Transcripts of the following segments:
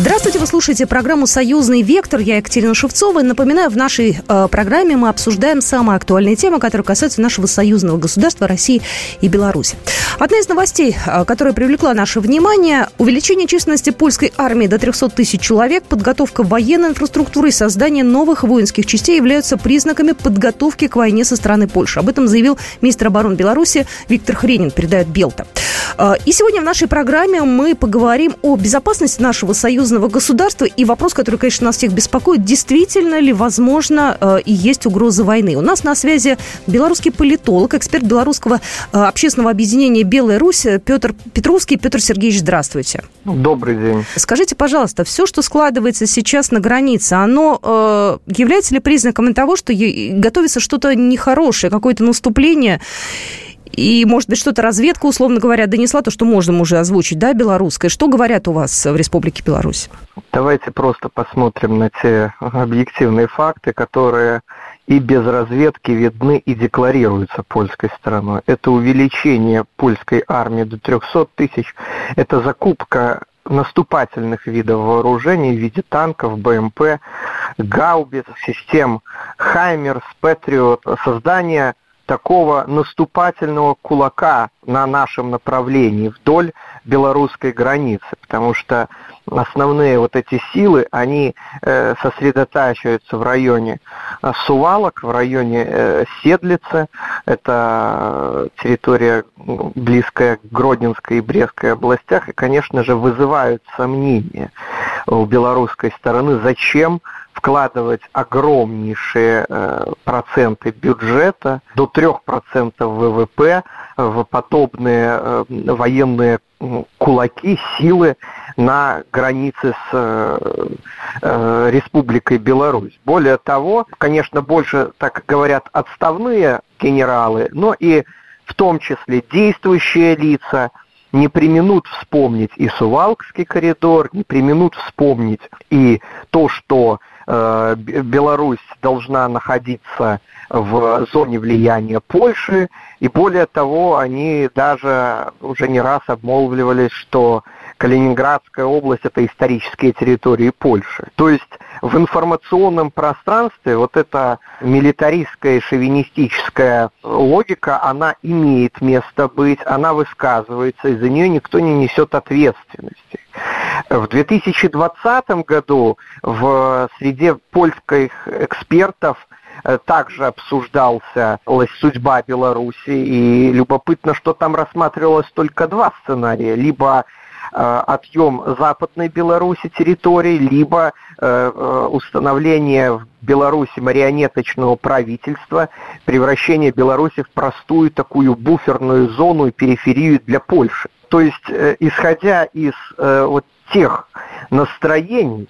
Здравствуйте, вы слушаете программу «Союзный вектор». Я Екатерина Шевцова. Напоминаю, в нашей э, программе мы обсуждаем самые актуальные темы, которые касаются нашего союзного государства России и Беларуси. Одна из новостей, э, которая привлекла наше внимание – увеличение численности польской армии до 300 тысяч человек, подготовка военной инфраструктуры и создание новых воинских частей являются признаками подготовки к войне со стороны Польши. Об этом заявил министр обороны Беларуси Виктор Хренин, передает Белта. Э, и сегодня в нашей программе мы поговорим о безопасности нашего союза союзного государства. И вопрос, который, конечно, нас всех беспокоит, действительно ли возможно э, и есть угроза войны? У нас на связи белорусский политолог, эксперт белорусского э, общественного объединения «Белая Русь» Петр Петровский. Петр Сергеевич, здравствуйте. Добрый день. Скажите, пожалуйста, все, что складывается сейчас на границе, оно э, является ли признаком того, что готовится что-то нехорошее, какое-то наступление? И, может быть, что-то разведка, условно говоря, донесла то, что можно уже озвучить, да, белорусское. Что говорят у вас в Республике Беларусь? Давайте просто посмотрим на те объективные факты, которые и без разведки видны и декларируются польской стороной. Это увеличение польской армии до 300 тысяч, это закупка наступательных видов вооружений в виде танков, БМП, гаубиц, систем Хаймерс, Патриот, создание такого наступательного кулака на нашем направлении вдоль белорусской границы, потому что основные вот эти силы, они э, сосредотачиваются в районе э, Сувалок, в районе э, Седлицы, это территория близкая к Гродненской и Брестской областях, и, конечно же, вызывают сомнения у белорусской стороны, зачем вкладывать огромнейшие э, проценты бюджета, до 3% ВВП, в подобные э, военные кулаки, силы на границе с э, э, Республикой Беларусь. Более того, конечно, больше, так говорят, отставные генералы, но и в том числе действующие лица, не применут вспомнить и Сувалкский коридор, не применут вспомнить и то, что Беларусь должна находиться в зоне влияния Польши, и более того, они даже уже не раз обмолвливались, что Калининградская область – это исторические территории Польши. То есть в информационном пространстве вот эта милитаристская шовинистическая логика, она имеет место быть, она высказывается, и за нее никто не несет ответственности. В 2020 году в среде польских экспертов э, также обсуждался судьба Беларуси, и любопытно, что там рассматривалось только два сценария. Либо э, отъем Западной Беларуси территории, либо э, установление в Беларуси марионеточного правительства, превращение Беларуси в простую такую буферную зону и периферию для Польши. То есть, исходя из вот тех настроений,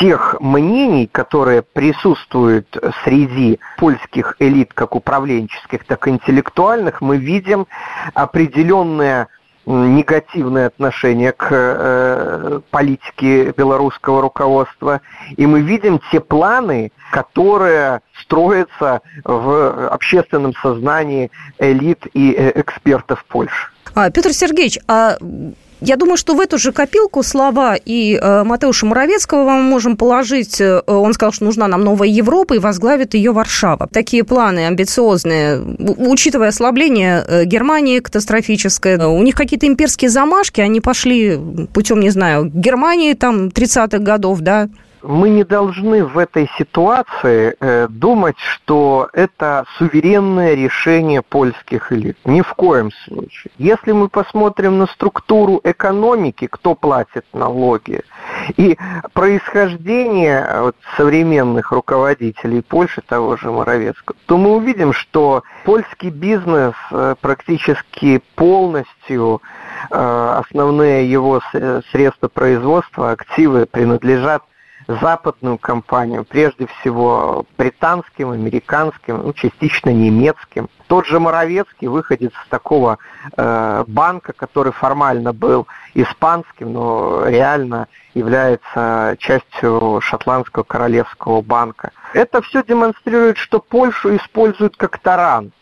тех мнений, которые присутствуют среди польских элит, как управленческих, так и интеллектуальных, мы видим определенное негативное отношение к э, политике белорусского руководства. И мы видим те планы, которые строятся в общественном сознании элит и э, экспертов Польши. А, Петр Сергеевич, а я думаю, что в эту же копилку слова и э, Матеуша Моровецкого мы можем положить. Э, он сказал, что нужна нам новая Европа и возглавит ее Варшава. Такие планы амбициозные, учитывая ослабление э, Германии катастрофическое. У них какие-то имперские замашки, они пошли путем, не знаю, Германии там 30-х годов, да, мы не должны в этой ситуации э, думать, что это суверенное решение польских элит. Ни в коем случае. Если мы посмотрим на структуру экономики, кто платит налоги, и происхождение э, вот, современных руководителей Польши, того же Моровецкого, то мы увидим, что польский бизнес э, практически полностью э, основные его средства производства, активы принадлежат западную компанию, прежде всего британским, американским, ну, частично немецким. Тот же Моровецкий выходит с такого э, банка, который формально был испанским, но реально является частью шотландского королевского банка. Это все демонстрирует, что Польшу используют как таран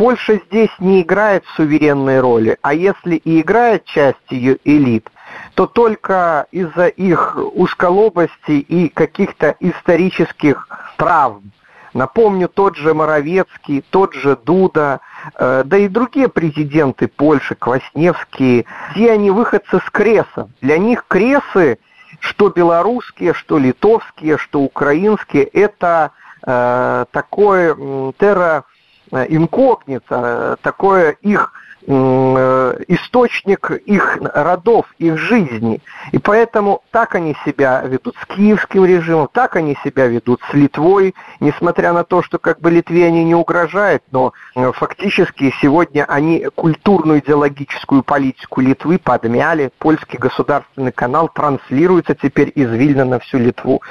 Польша здесь не играет суверенной роли, а если и играет часть ее элит, то только из-за их узколобости и каких-то исторических травм. Напомню, тот же Моровецкий, тот же Дуда, э, да и другие президенты Польши, Квасневские, все они выходцы с Креса. Для них Кресы, что белорусские, что литовские, что украинские, это э, такое э, терра инкогнито, такое их Э, источник их родов, их жизни. И поэтому так они себя ведут с киевским режимом, так они себя ведут с Литвой, несмотря на то, что как бы Литве они не угрожают, но э, фактически сегодня они культурную идеологическую политику Литвы подмяли. Польский государственный канал транслируется теперь из Вильна на всю Литву.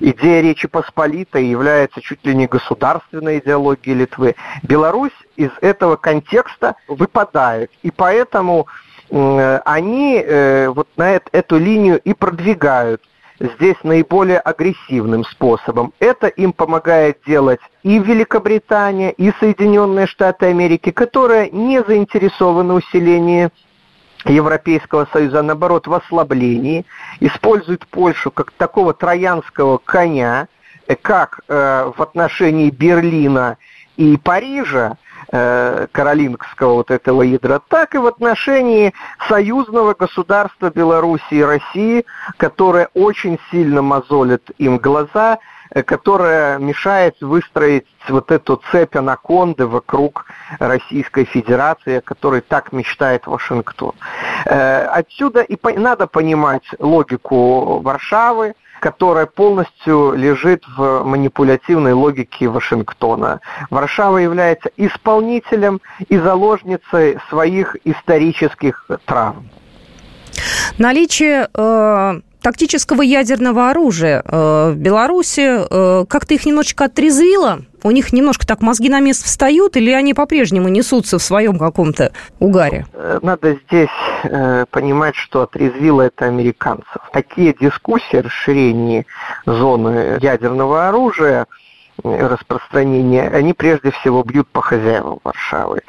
Идея Речи Посполитой является чуть ли не государственной идеологией Литвы. Беларусь из этого контекста выпадает. И поэтому они э, вот на эту линию и продвигают здесь наиболее агрессивным способом. Это им помогает делать и Великобритания, и Соединенные Штаты Америки, которые не заинтересованы усилении Европейского Союза, а наоборот, в ослаблении, используют Польшу как такого троянского коня, э, как э, в отношении Берлина и Парижа, Э, каролингского вот этого ядра, так и в отношении союзного государства Беларуси и России, которое очень сильно мозолит им глаза, э, которая мешает выстроить вот эту цепь анаконды вокруг Российской Федерации, о которой так мечтает Вашингтон. Э, отсюда и надо понимать логику Варшавы, которая полностью лежит в манипулятивной логике Вашингтона. Варшава является исполнителем и заложницей своих исторических травм. Наличие э, тактического ядерного оружия э, в Беларуси э, как-то их немножечко отрезвило? У них немножко так мозги на место встают, или они по-прежнему несутся в своем каком-то угаре? Э, надо здесь э, понимать, что отрезвило это американцев. Такие дискуссии о расширении зоны ядерного оружия – распространения, они прежде всего бьют по хозяевам Варшавы.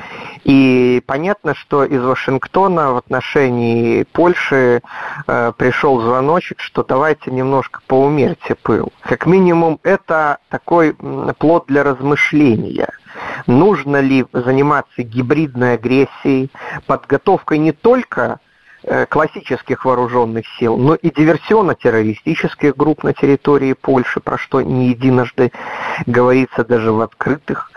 И понятно, что из Вашингтона в отношении Польши э, пришел звоночек, что давайте немножко поумерьте пыл. Как минимум, это такой плод для размышления. Нужно ли заниматься гибридной агрессией, подготовкой не только Э, классических вооруженных сил, но и диверсионно-террористических групп на территории Польши, про что не единожды говорится даже в открытых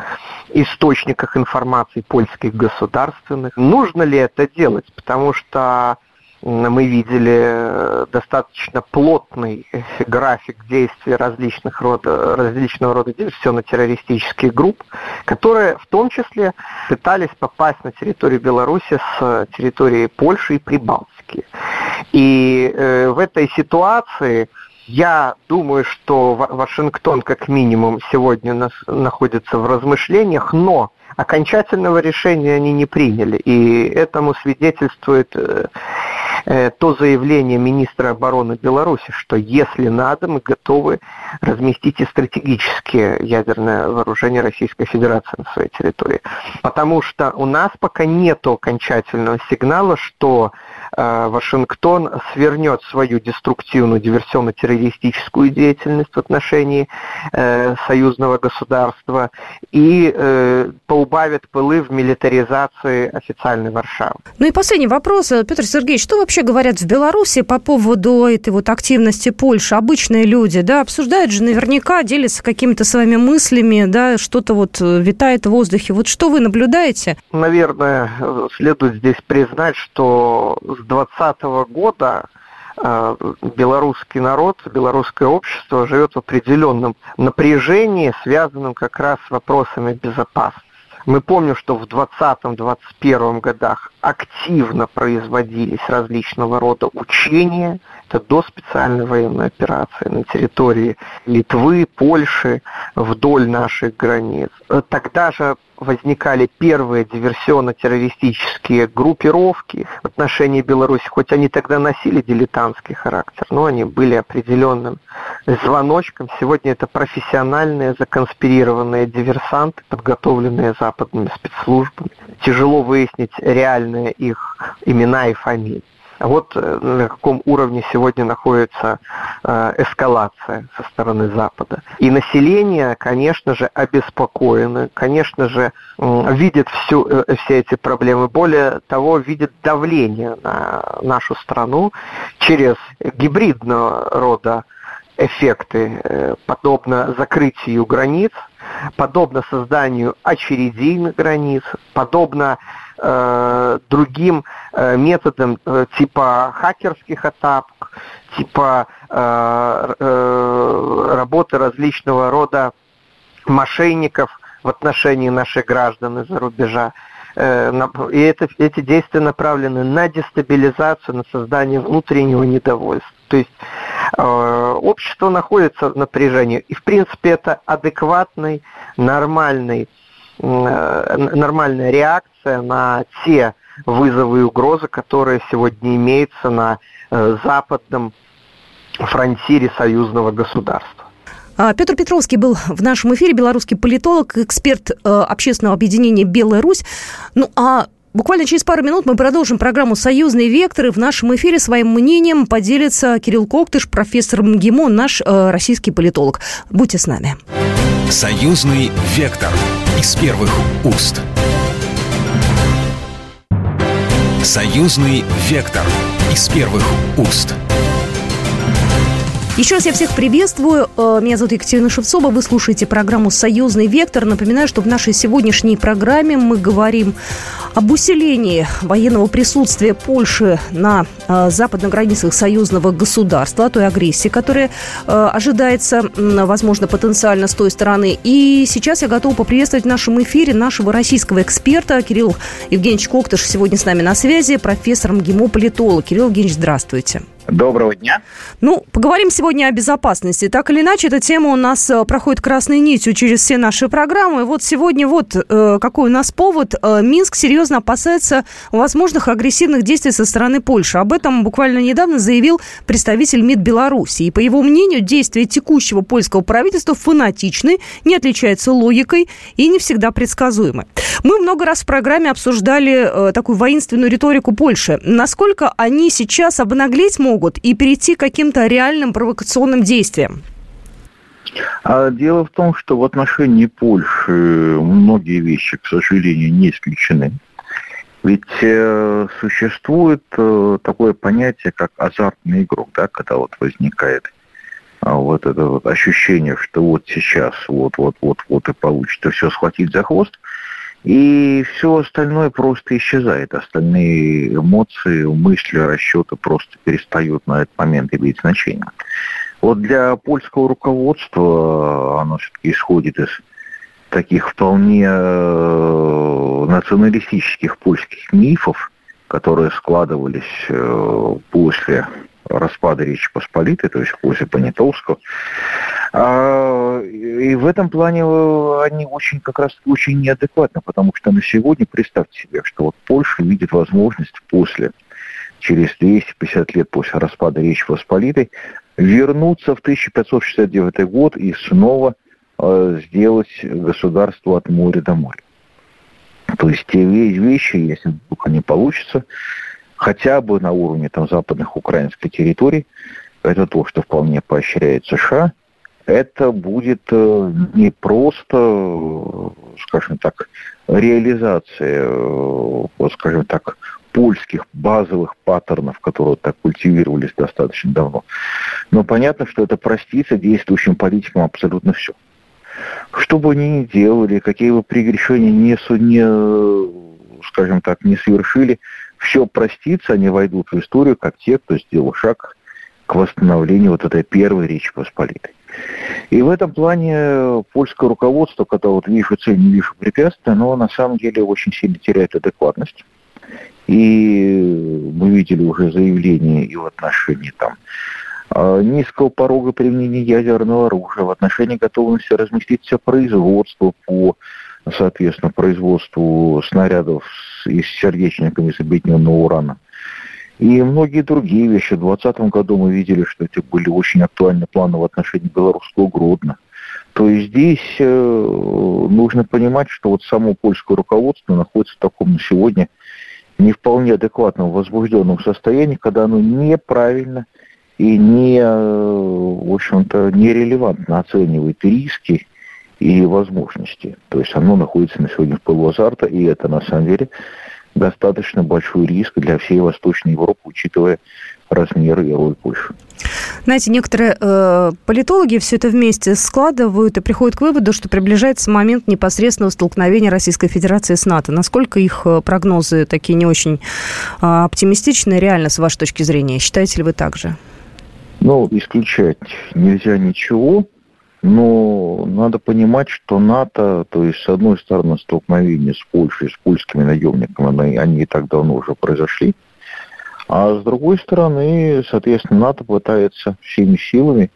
источниках информации польских государственных. Нужно ли это делать? Потому что мы видели э, достаточно плотный график действий различных рода, различного рода диверсионно-террористических групп, которые в том числе пытались попасть на территорию Беларуси с территории Польши и Прибалтики. И э, в этой ситуации я думаю, что Вашингтон как минимум сегодня находится в размышлениях, но окончательного решения они не приняли. И этому свидетельствует э, Э, то заявление министра обороны Беларуси, что если надо, мы готовы разместить и стратегические ядерное вооружение Российской Федерации на своей территории. Потому что у нас пока нет окончательного сигнала, что Вашингтон свернет свою деструктивную диверсионно-террористическую деятельность в отношении э, союзного государства и э, поубавит пылы в милитаризации официальной Варшавы. Ну и последний вопрос, Петр Сергеевич, что вообще говорят в Беларуси по поводу этой вот активности Польши? Обычные люди, да, обсуждают же наверняка, делятся какими-то своими мыслями, да, что-то вот витает в воздухе. Вот что вы наблюдаете? Наверное, следует здесь признать, что 2020 года э, белорусский народ, белорусское общество живет в определенном напряжении, связанном как раз с вопросами безопасности. Мы помним, что в 2020-2021 годах активно производились различного рода учения, это до специальной военной операции на территории Литвы, Польши, вдоль наших границ. Тогда же возникали первые диверсионно-террористические группировки в отношении Беларуси, хоть они тогда носили дилетантский характер, но они были определенным звоночком. Сегодня это профессиональные, законспирированные диверсанты, подготовленные западными спецслужбами. Тяжело выяснить реальные их имена и фамилии. Вот э, на каком уровне сегодня находится э, эскалация со стороны Запада. И население, конечно же, обеспокоено, конечно же, видит всю, э, все эти проблемы. Более того, видит давление на нашу страну через гибридного рода эффекты, подобно закрытию границ, подобно созданию очередей границ, подобно э, другим э, методам э, типа хакерских атак, типа э, э, работы различного рода мошенников в отношении наших граждан из-за рубежа. Э, и это, эти действия направлены на дестабилизацию, на создание внутреннего недовольства. То есть э, общество находится в напряжении. И, в принципе, это адекватный, нормальный, э, нормальная реакция на те вызовы и угрозы, которые сегодня имеются на э, западном фронтире союзного государства. А, Петр Петровский был в нашем эфире, белорусский политолог, эксперт э, общественного объединения «Белая Русь». Ну, а Буквально через пару минут мы продолжим программу «Союзные векторы». В нашем эфире своим мнением поделится Кирилл Коктыш, профессор МГИМО, наш э, российский политолог. Будьте с нами. «Союзный вектор» из первых уст. «Союзный вектор» из первых уст. Еще раз я всех приветствую. Э, меня зовут Екатерина Шевцова. Вы слушаете программу «Союзный вектор». Напоминаю, что в нашей сегодняшней программе мы говорим об усилении военного присутствия Польши на э, западных границах союзного государства, той агрессии, которая э, ожидается, возможно, потенциально с той стороны. И сейчас я готова поприветствовать в нашем эфире нашего российского эксперта Кирилл Евгеньевич Коктыш сегодня с нами на связи, профессор МГИМО, политолог. Кирилл Евгеньевич, здравствуйте. Доброго дня. Ну, поговорим сегодня о безопасности. Так или иначе, эта тема у нас э, проходит красной нитью через все наши программы. Вот сегодня вот э, какой у нас повод. Э, Минск серьезно опасается возможных агрессивных действий со стороны Польши. Об этом буквально недавно заявил представитель МИД Беларуси. И по его мнению, действия текущего польского правительства фанатичны, не отличаются логикой и не всегда предсказуемы. Мы много раз в программе обсуждали такую воинственную риторику Польши. Насколько они сейчас обнаглеть могут могут и перейти к каким-то реальным провокационным действиям? А дело в том, что в отношении Польши многие вещи, к сожалению, не исключены. Ведь э, существует э, такое понятие, как азартный игрок, да, когда вот возникает э, вот это вот ощущение, что вот сейчас вот вот вот вот и получится все схватить за хвост, и все остальное просто исчезает. Остальные эмоции, мысли, расчеты просто перестают на этот момент иметь значение. Вот для польского руководства оно все-таки исходит из таких вполне э, националистических польских мифов, которые складывались э, после распада Речи Посполитой, то есть после Понятовского. А, и в этом плане э, они очень как раз очень неадекватны, потому что на сегодня представьте себе, что вот Польша видит возможность после, через 250 лет после распада Речи Посполитой, вернуться в 1569 год и снова э, сделать государство от моря до моря. То есть те вещи, если вдруг они получатся, хотя бы на уровне там, западных украинской территорий, это то, что вполне поощряет США, это будет э, не просто, скажем так, реализация, э, вот, скажем так, польских базовых паттернов, которые так культивировались достаточно давно. Но понятно, что это простится действующим политикам абсолютно все. Что бы они ни делали, какие бы прегрешения не, не скажем так, не совершили, все простится, они войдут в историю как те, кто сделал шаг к восстановлению вот этой первой Речи Посполитой. И в этом плане польское руководство, когда вот вижу цель, не вижу препятствия, оно на самом деле очень сильно теряет адекватность. И мы видели уже заявления и в отношении там а, низкого порога применения ядерного оружия, в отношении готовности разместить все производство по соответственно, производству снарядов с сердечниками из объединенного урана. И многие другие вещи. В 2020 году мы видели, что это были очень актуальны планы в отношении белорусского Гродно. То есть здесь э, нужно понимать, что вот само польское руководство находится в таком на сегодня не вполне адекватном, возбужденном состоянии, когда оно неправильно и не, э, в общем-то, нерелевантно оценивает риски и возможности. То есть оно находится на сегодня в пылу азарта, и это на самом деле достаточно большой риск для всей Восточной Европы, учитывая размеры и роль Польши. Знаете, некоторые э, политологи все это вместе складывают и приходят к выводу, что приближается момент непосредственного столкновения Российской Федерации с НАТО. Насколько их э, прогнозы такие не очень э, оптимистичные, реально, с вашей точки зрения? Считаете ли вы так же? Ну, исключать нельзя ничего. Но надо понимать, что НАТО, то есть, с одной стороны, столкновение с Польшей, с польскими наемниками, они, они и так давно уже произошли. А с другой стороны, соответственно, НАТО пытается всеми силами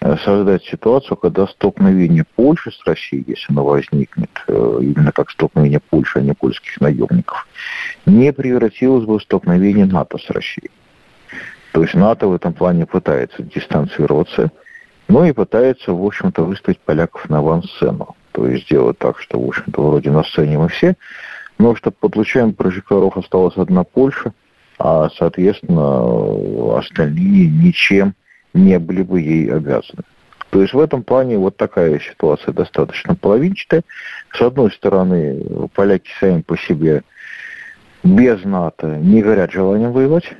э, создать ситуацию, когда столкновение Польши с Россией, если оно возникнет, э, именно как столкновение Польши, а не польских наемников, не превратилось бы в столкновение НАТО с Россией. То есть НАТО в этом плане пытается дистанцироваться – ну и пытается, в общем-то, выставить поляков на авансцену. То есть сделать так, что, в общем-то, вроде на сцене мы все, но чтобы под лучами прожекторов осталась одна Польша, а, соответственно, остальные ничем не были бы ей обязаны. То есть в этом плане вот такая ситуация достаточно половинчатая. С одной стороны, поляки сами по себе без НАТО не горят желанием воевать.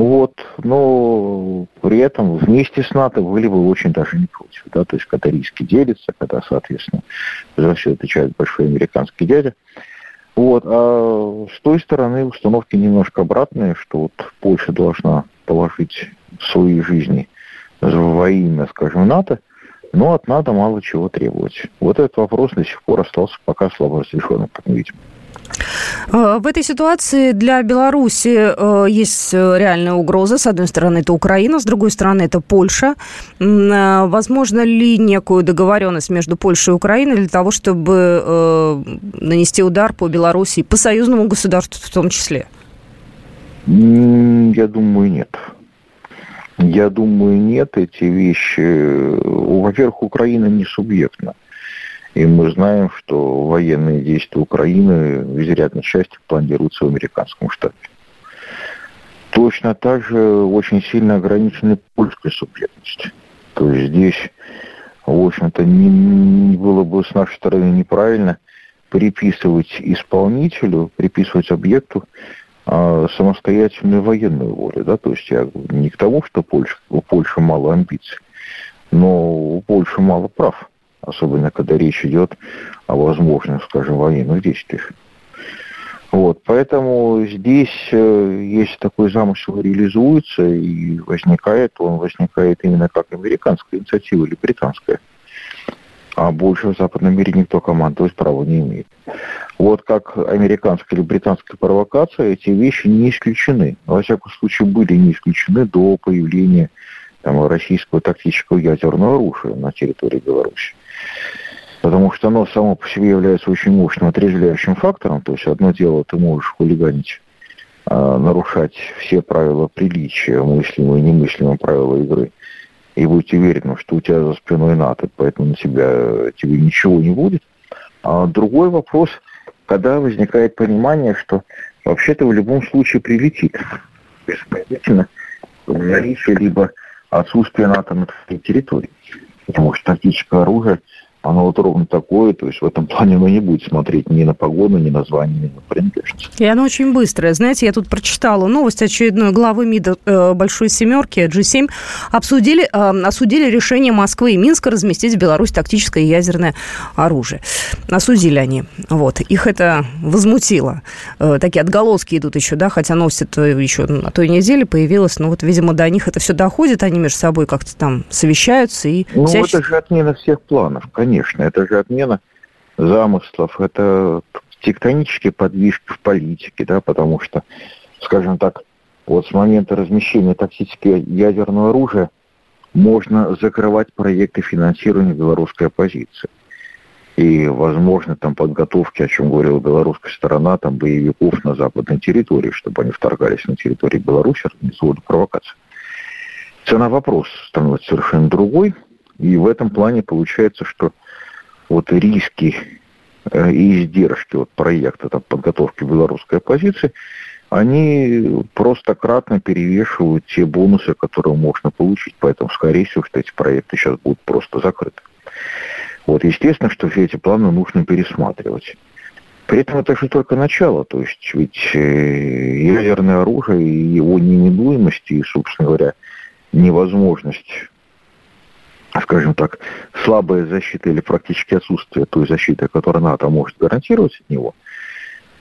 Вот, но при этом вместе с НАТО были бы очень даже не против, да, то есть когда риски делятся, когда, соответственно, за все отвечает большой американский дядя. Вот, а с той стороны установки немножко обратные, что вот Польша должна положить свои жизни во имя, скажем, НАТО, но от НАТО мало чего требовать. Вот этот вопрос до сих пор остался пока слабо разрешенным, как мы видим. Э, в этой ситуации для Беларуси э, есть э, реальная угроза. С одной стороны, это Украина, с другой стороны, это Польша. Возможно ли некую договоренность между Польшей и Украиной для того, чтобы нанести удар по Беларуси, по союзному государству в том числе? Я думаю, нет. Я думаю, нет. Эти вещи... Во-первых, Украина не субъектна. И мы знаем, что военные действия Украины в изрядной части планируются в американском штате. Точно так же очень сильно ограничены польская субъектность. То есть здесь, в общем-то, не, не было бы с нашей стороны неправильно приписывать исполнителю, приписывать объекту а, самостоятельную военную волю. Да? То есть я не к тому, что Польша, у Польши мало амбиций, но у Польши мало прав особенно когда речь идет о возможных, скажем, военных действиях. Вот, поэтому здесь, э, если такой замысел реализуется и возникает, он возникает именно как американская инициатива или британская. А больше в западном мире никто командовать права не имеет. Вот как американская или британская провокация, эти вещи не исключены. Во всяком случае, были не исключены до появления там, российского тактического ядерного оружия на территории Беларуси потому что оно само по себе является очень мощным отрезвляющим фактором. То есть одно дело, ты можешь хулиганить, а, нарушать все правила приличия, мыслимые и немыслимые правила игры, и быть уверенным, что у тебя за спиной НАТО, поэтому на тебя тебе ничего не будет. А другой вопрос, когда возникает понимание, что вообще-то в любом случае прилетит. Беспредельно наличие либо отсутствие НАТО на твоей территории. Потому что тактическое оружие – оно вот ровно такое, то есть в этом плане оно не будет смотреть ни на погоду, ни на звание, ни на принадлежность. И оно очень быстрое. Знаете, я тут прочитала новость очередной главы МИДа э, Большой Семерки, G7, обсудили, э, осудили решение Москвы и Минска разместить в Беларусь тактическое ядерное оружие. Осудили они. Вот. Их это возмутило. Э, такие отголоски идут еще, да, хотя носят э, еще на той неделе появилось, но вот, видимо, до них это все доходит, они между собой как-то там совещаются и... Ну, всячески... это же отмена всех планов, конечно конечно, это же отмена замыслов, это тектонические подвижки в политике, да, потому что, скажем так, вот с момента размещения тактического ядерного оружия можно закрывать проекты финансирования белорусской оппозиции. и, возможно, там подготовки, о чем говорила белорусская сторона, там боевиков на западной территории, чтобы они вторгались на территорию Беларуси, организовывали провокации. Цена вопроса становится совершенно другой, и в этом плане получается, что вот риски э, и издержки от проекта там, подготовки белорусской оппозиции, они просто кратно перевешивают те бонусы, которые можно получить. Поэтому, скорее всего, что эти проекты сейчас будут просто закрыты. Вот, естественно, что все эти планы нужно пересматривать. При этом это же только начало, то есть ведь э, ядерное оружие и его неминуемость и, собственно говоря, невозможность, скажем так, слабая защита или практически отсутствие той защиты, которую НАТО может гарантировать от него,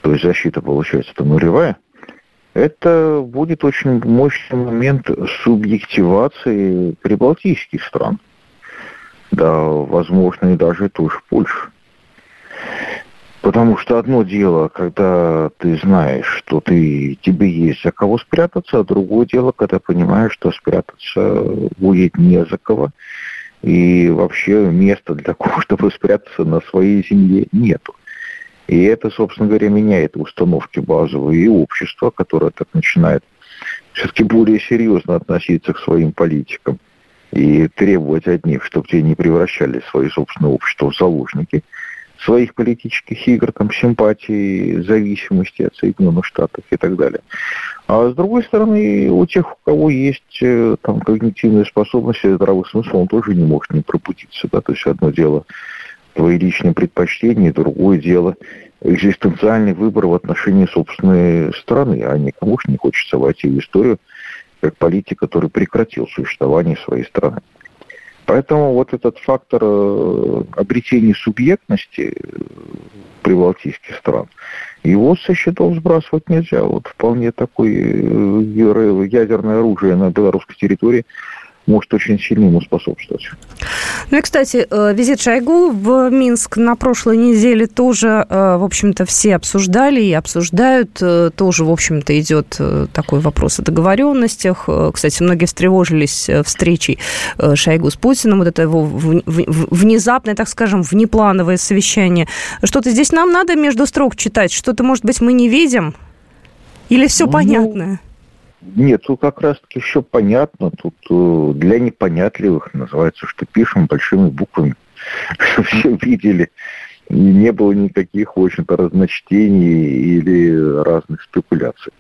то есть защита, получается, это нулевая, это будет очень мощный момент субъективации прибалтийских стран – да, возможно, и даже той же Польши. Потому что одно дело, когда ты знаешь, что ты, тебе есть за кого спрятаться, а другое дело, когда понимаешь, что спрятаться будет не за кого. И вообще места для того, чтобы спрятаться на своей земле, нету. И это, собственно говоря, меняет установки базовые и общества, которое так начинает все-таки более серьезно относиться к своим политикам и требовать от них, чтобы те не превращали свое собственное общество в заложники своих политических игр, там, симпатии, зависимости от Соединенных Штатов и так далее. А с другой стороны, у тех, у кого есть э, там когнитивные способности, здравый смысл, он тоже не может не пробудиться. Да? То есть одно дело твои личные предпочтения, другое дело экзистенциальный выбор в отношении собственной страны, а никому же не хочется войти в историю как политик, который прекратил существование своей страны. Поэтому вот этот фактор э, обретения субъектности э, прибалтийских стран, его со счетов сбрасывать нельзя. Вот вполне такое э, ядерное оружие на белорусской территории – может очень сильно ему способствовать. Ну и, кстати, э, визит Шойгу в Минск на прошлой неделе тоже, э, в общем-то, все обсуждали и обсуждают. Э, тоже, в общем-то, идет такой вопрос о договоренностях. Кстати, многие встревожились встречей Шойгу с Путиным. Вот это его внезапное, так скажем, внеплановое совещание. Что-то здесь нам надо между строк читать? Что-то, может быть, мы не видим? Или все ну, понятно? Нет, тут как раз-таки все понятно. Тут э, для непонятливых называется, что пишем большими буквами, чтобы все видели. И не было никаких, в общем-то, разночтений или разных спекуляций.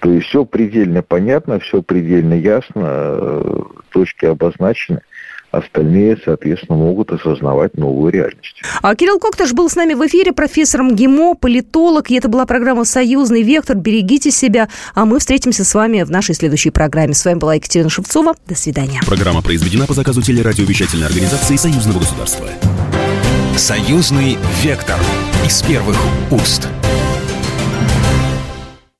То есть все предельно понятно, все предельно ясно, э, точки обозначены остальные, соответственно, могут осознавать новую реальность. А Кирилл Коктыш был с нами в эфире, профессором ГИМО, политолог, и это была программа «Союзный вектор». Берегите себя, а мы встретимся с вами в нашей следующей программе. С вами была Екатерина Шевцова. До свидания. Программа произведена по заказу телерадиовещательной организации Союзного государства. «Союзный вектор» из первых уст.